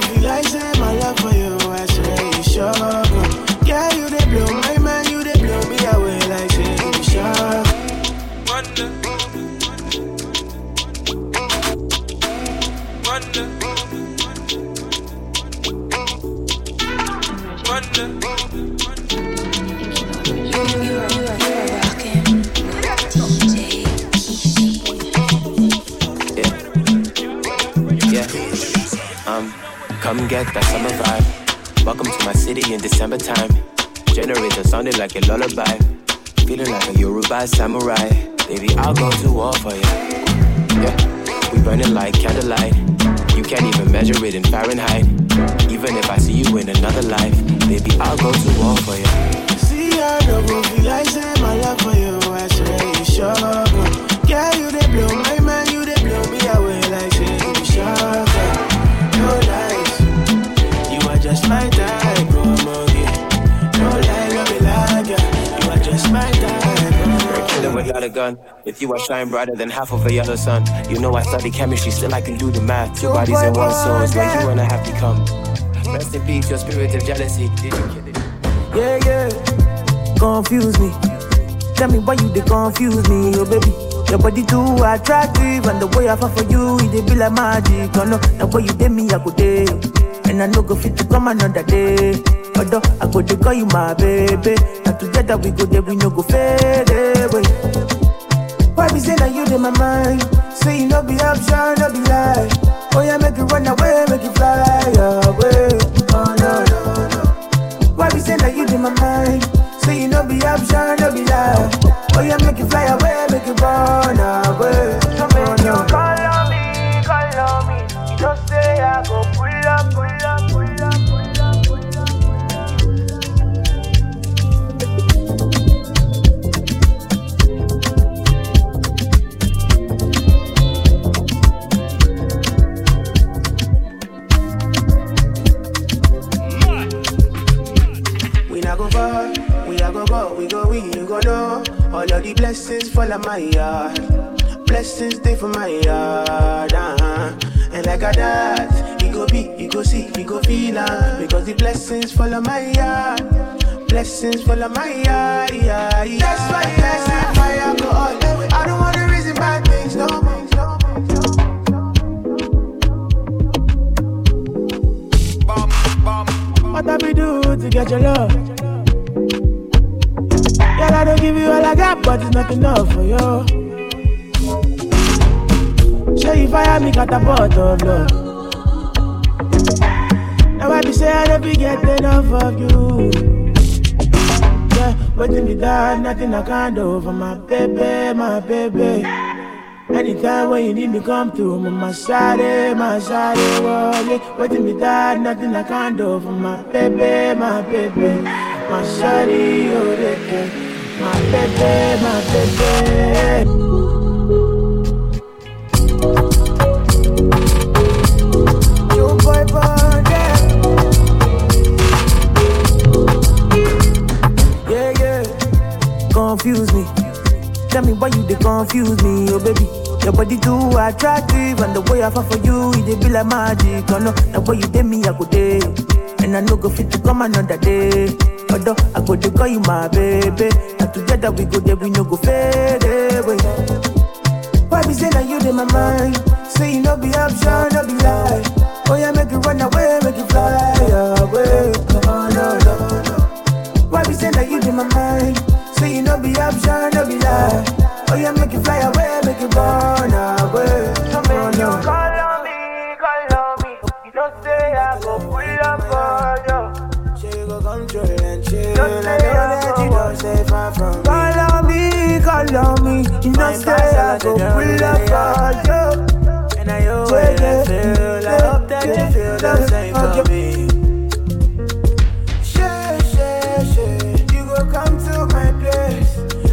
go like a lullaby. Feeling like a Yoruba samurai. Baby, I'll go to war for you. Yeah. We burning like candlelight. You can't even measure it in Fahrenheit. Even if I see you in another life, baby, I'll go to war for you. See, I don't feel my love for you, I swear you sure. Without a gun. With you, I shine brighter than half of a yellow sun. You know I study chemistry, still I can do the math. Two bodies in one soul is where you and I have become. Rest in peace, your spirit of jealousy. Did you kill it? Yeah, yeah. Confuse me. Tell me why you they confuse me, oh baby. Your body too attractive, and the way I fall for you, it dey be like magic. Oh no, the way you did me, I go day, and I no go fit to come another day. Although I go to call you my baby, and together we go there, we no go fade away. Why be say that you in my mind? Say you no be option, no be lie. Oh yeah, make you run away, make you fly away. Oh no no no. Why be say that you in my mind? Say you no be option, no be lie. Oh yeah, make you fly away, make you run away. So make a go go, we go we, you go know. All of the blessings fall on my yard. Blessings stay for my yard, uh-huh. And like a that, you go be, you go see, you go feel uh, Because the blessings fall on my yard. Blessings fall on my yard, yeah, yeah. That's why blessings my alcohol. I don't wanna reason bad things, no. What have we do to get your love? I don't give you all I got, but it's not enough for you. Show you fire me, got a pot of love. Now I be say I don't be get enough of you. Yeah, in me that nothing I can't do for my baby, my baby. Anytime when you need me come through, my side, eh, my side, oh, yeah. But in me that nothing I can't do for my baby, my baby. My side, eh, oh, yeah. My baby, my baby. Yo, boy, yeah. Yeah, yeah. Confuse me. Tell me why you they confuse me, oh baby. Your body too attractive, and the way I fall for you, it dey be like magic. Oh no, the way you did me, I could day, and I no go fit to come another day. Although I go to call you my baby, and together we go there, we no go fade away. Why be say that you in my mind? Say you no be option, no be lie. Oh yeah, make you run away, make you fly away. No, no, no, no. Why be say that you in my mind? Say you no be option, no be lie. Oh yeah, make you fly away, make you run away. So make on me, and chill. Don't say that you don't say far from me. Call on me, call on me. You say I go pull up for you. And I always feel, I hope that you feel the same for me. Share, share, share. You go come to my place.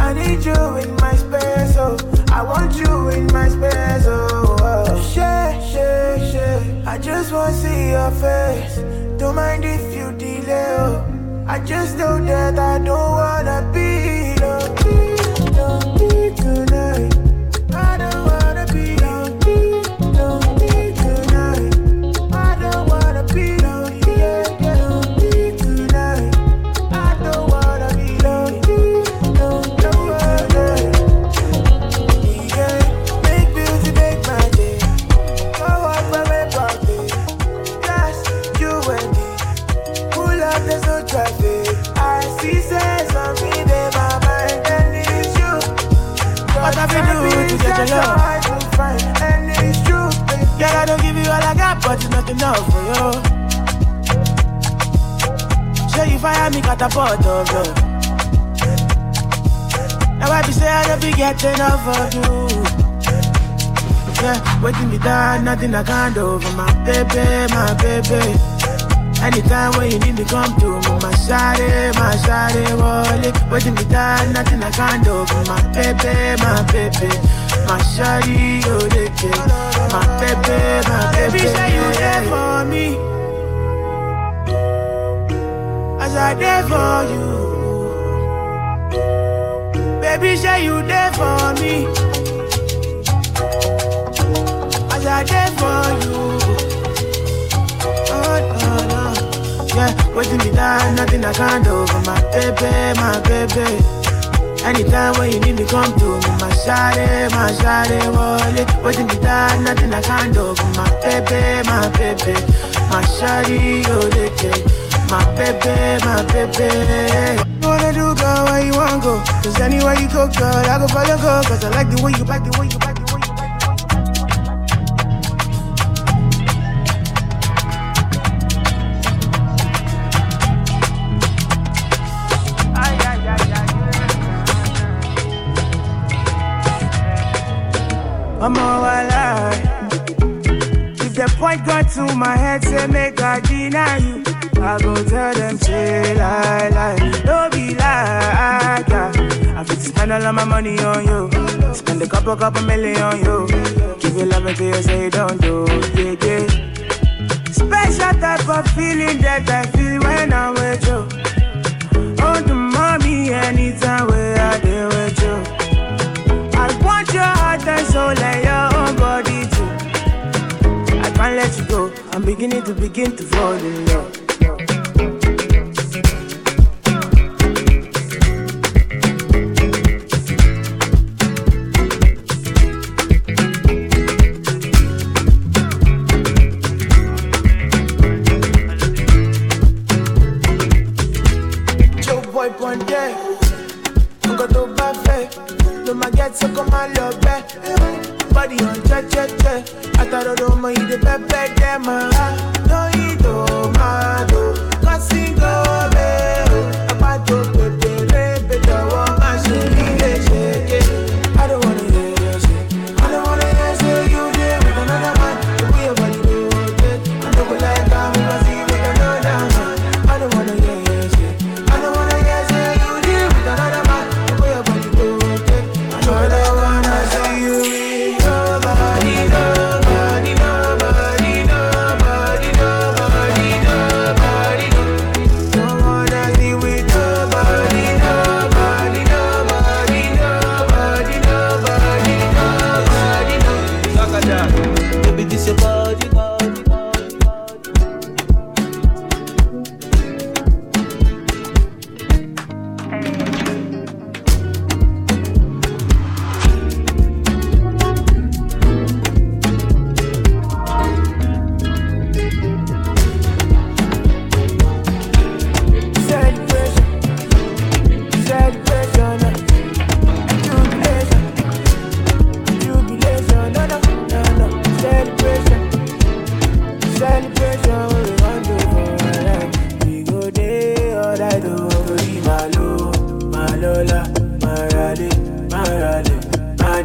I need you in my space, oh. I want you in my space, oh. oh. Share, share, share. I just wanna see your face. Don't mind if. I just know that I don't enough for you. Show you fire me catapult of love. Now I be say I don't be get enough of you. Yeah, waiting me down, nothing I can't do for my baby, my baby. Anytime when you need me, come to me, my shawty, my shawty, wallet. Waiting me down, nothing I can't do for my baby, my baby. My shawty, oh, My baby, my baby. Baby, say you there for me. As I there for you. Baby, say you there for me. As I there for you. Oh, no, no. Yeah, waiting me down, nothing I can't do for my baby, my baby. Anytime when you need me, come to me, my shawty, my shawty, wallet. Waiting me down, nothing I can't do my baby, my baby. My shawty, oh, they my baby, my baby. You wanna do, girl, where you wanna go? Cause anywhere you go, girl, I go follow, go. Cause I like the way you back, the way you back, I'm all alive. If the point got to my head, say make I deny you. I go tell them, say lie, lie. Don't be like. I fit spend all of my money on you. Spend a couple, couple million on you. Give you love until you say don't do, yeah, yeah. Special type of feeling that I feel when I'm with you. Oh, the mommy, anytime where I soul and your body too. I can't let you go. I'm beginning to begin to fall in love. Boy Ponte, nǹkan tó bá fẹ́ ló máa get so kó máa lọ bẹ́. Body on jẹ́jẹ́jẹ́, àtàròdò ọmọ ìdè pẹ́pẹ́ jẹ́ máa. Lóyìn tó máa lò,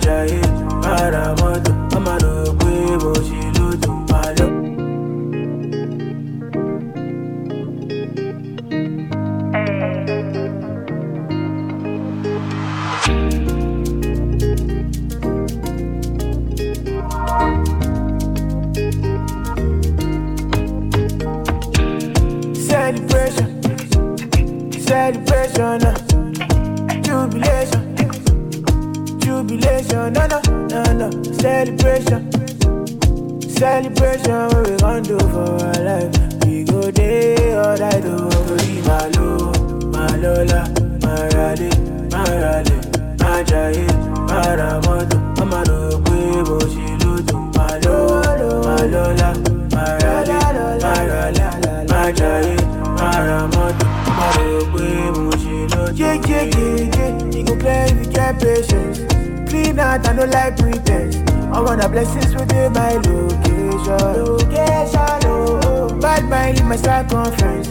Majaye, Maramoto, Amano, get patience. Clean out, I no like pretense. I want the blessings within my location. Location, oh. Bad mind in my circumference.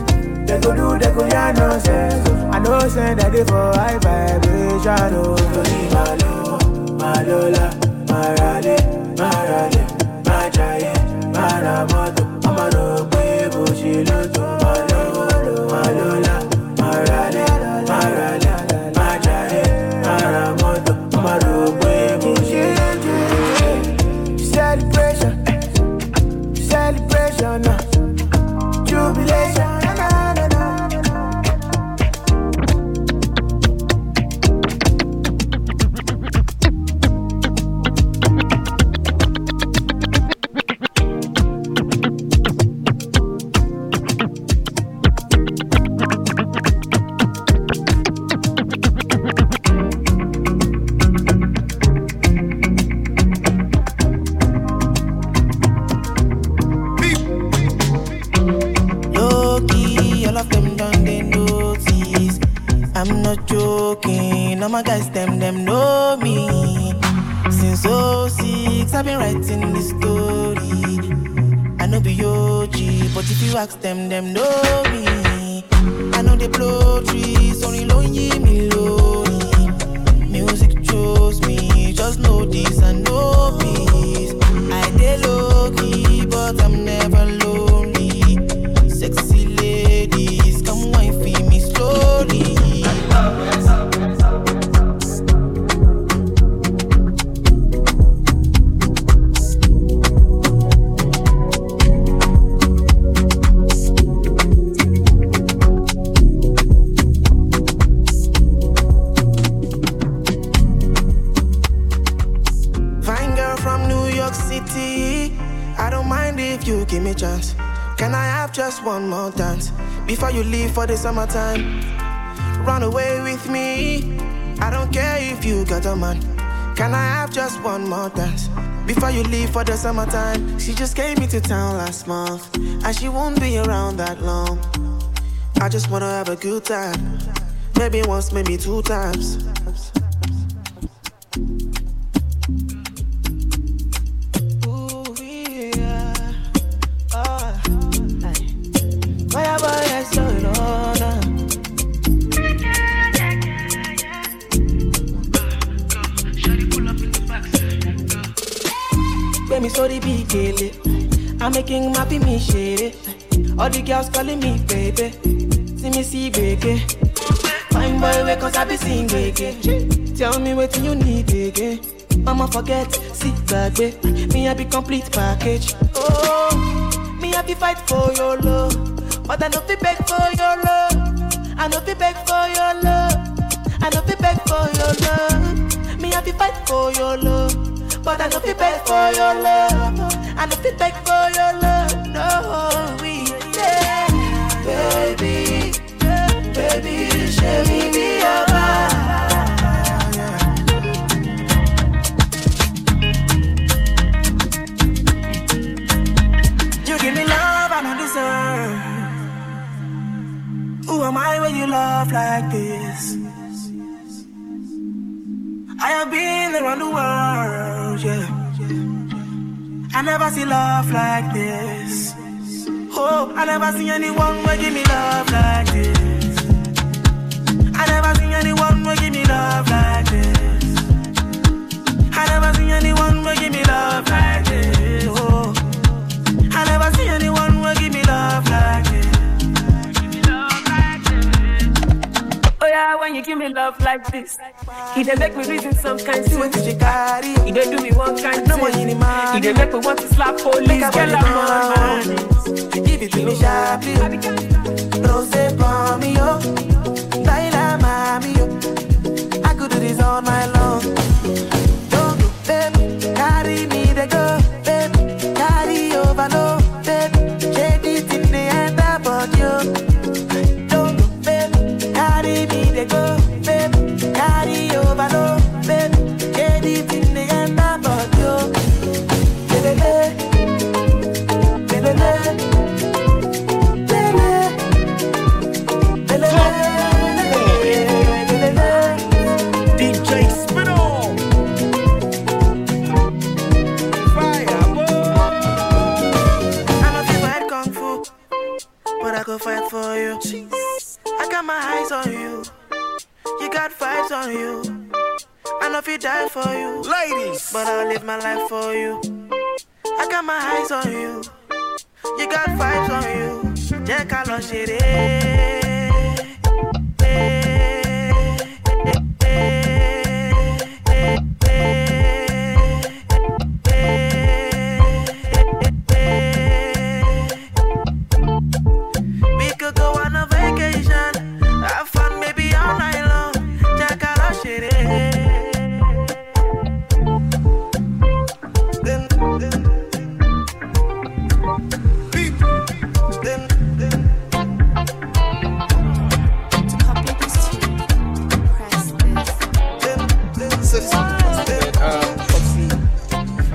They go do, they go yeah nonsense. I know send that they for high vibration. Oh, Tony Malo, Malola, Marale, Marale, Majaye, Maramoto. No pay bullshit, Malo, Malola, Celebration, celebration, uh, jubilation. Be OG, but if you ask them, them know me. I know they blow trees, only lonely me lonely. Music chose me, just know this and know peace. I dey low key, but I'm never lonely. More dance before you leave for the summertime? Run away with me. I don't care if you got a man. Can I have just one more dance before you leave for the summertime? She just came into town last month and she won't be around that long. I just wanna have a good time. Maybe once, maybe two times. I'm making my me share All the girls calling me baby. See me see baby. Fine boy, wake cause I be sing again. Tell me what you need again. Mama forget, sit back, babe. Me I be complete package. Oh, me I be fight for your love, but I no fi beg for your love. I no fi beg for your love. I no fi beg for your love. Me I be fight for your love, but I no you beg for your love. I no you beg for your love. No, we yeah, baby, baby, show me be your. You give me love I don't deserve. Who am I when you love like this? I have been around the world, yeah. I never see love like this. Oh, I never see anyone will give me love like this. I never see anyone will give me love like this. I never see anyone will give me love like this. Oh, I never see anyone will give me love like this. Yeah, when you give me love like this, he dey make me reason some kind See what you carry. He dey do me one kind No money in money. He dey make me want to slap police. Make Girl, I'm on man. Give it to me sharply. Rose for me, yo. Laila, mami, yo. I could do this all night long. You. Ladies, but I'll live my life for you. I got my eyes on you. You got vibes on you. Jẹ́ ká lọ ṣeré.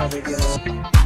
video.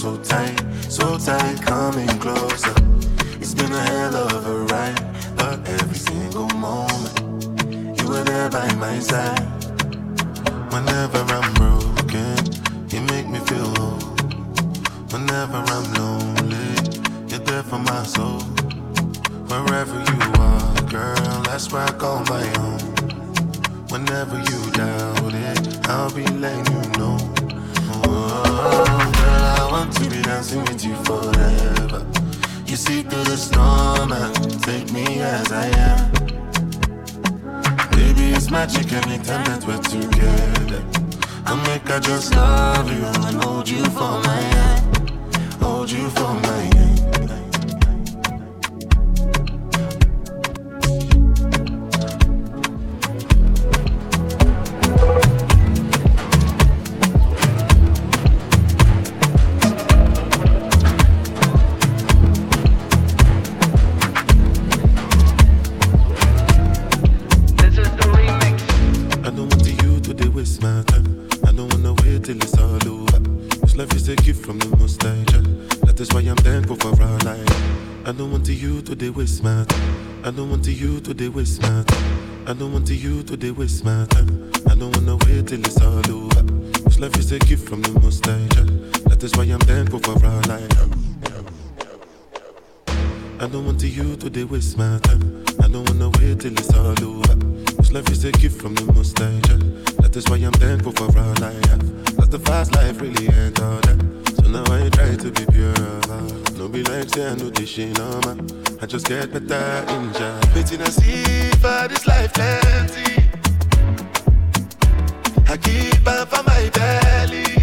so tight, so tight, coming closer. magic anytime that we're together. I make I just love you and hold you for my hand, hold you for my hand. they waste my time. I don't want to you to they waste my time. I don't wanna wait till it's all over. This life is a gift from the most high. That is why I'm thankful for all I have. I don't want to you to they waste my time. I don't wanna wait till it's all over. This life is a gift from the most high. That is why I'm thankful for all I have. Cause the fast life really ain't all that. So now I try to be pure about no be like say I know this shit. I just get better in job. Betting I see for this life plenty. I keep on for my belly.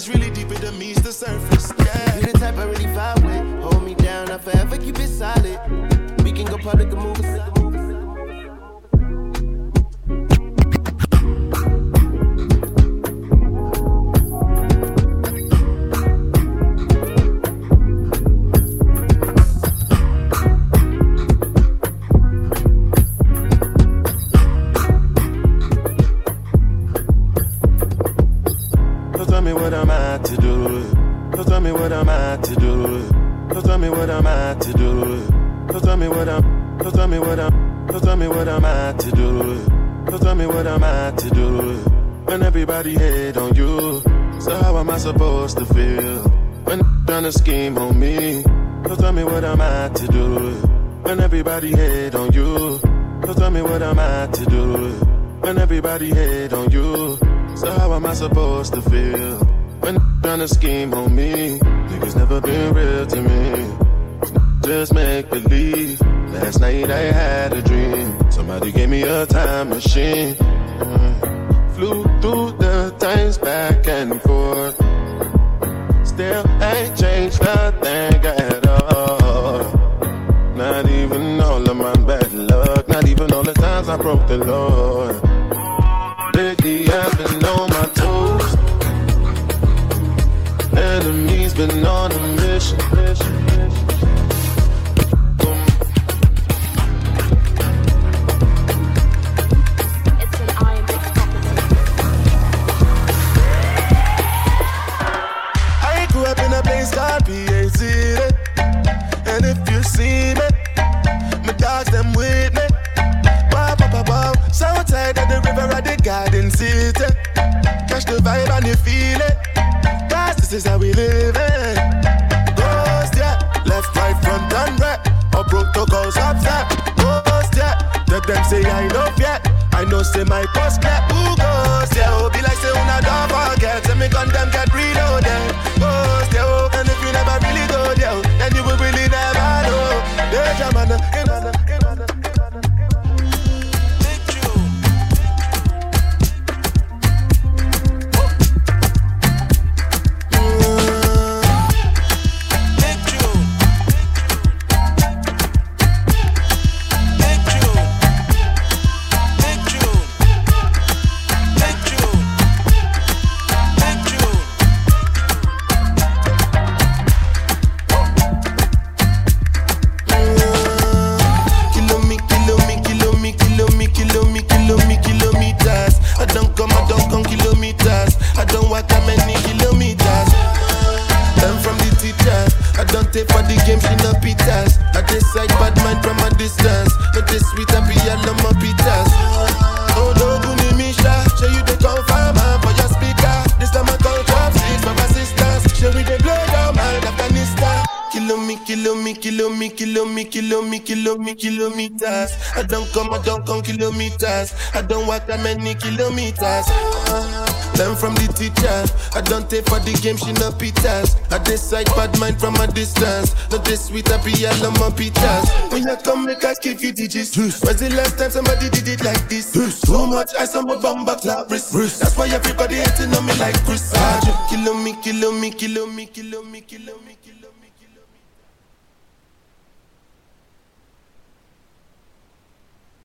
Is really deep, it meets the surface. Yeah. You the type I really vibe with. Hold me down, I forever keep it solid. We can go public and move aside. Am I to do? So tell me what I'm. So tell me what I'm. So tell me what am I to do? So tell me what am I to do? When everybody hate on you, so how am I supposed to feel? When trying to scheme on me, so tell me what am I to do? When everybody hate on you, so tell me what am I to do? When everybody hate on you, so how am I supposed to feel? When trying to scheme on me, niggas never been real to me. Just make believe. Last night I had a dream. Somebody gave me a time machine. Mm. Flew through the times back and forth. Still ain't changed nothing at all. Not even all of my bad luck. Not even all the times I broke the Lord. Lately I've been on my toes. Enemies been on a mission. Man, This sweet, I be on my pitas. Oh, no, Guni Misha. Show you the confirm for your speaker. This time I call six for assistance. Show me the blow down, man, Afghanistan. Kilo me, kilo me, kilo me, kilo me, kilo me, kilo me, kilometers. I don't come, I don't come kilometers. I don't walk that many kilometers. Learn from the teacher. I don't take for the game, she no pitas. I decide bad mind from a distance. Not this sweet, I be all on my pitas. When you come, make I give you digits. Was the last time somebody did it like this? Too much ice on my bumper clap wrist. That's why everybody hating on me like Chris. Kill me, kill me, kill me, kill me, kill me.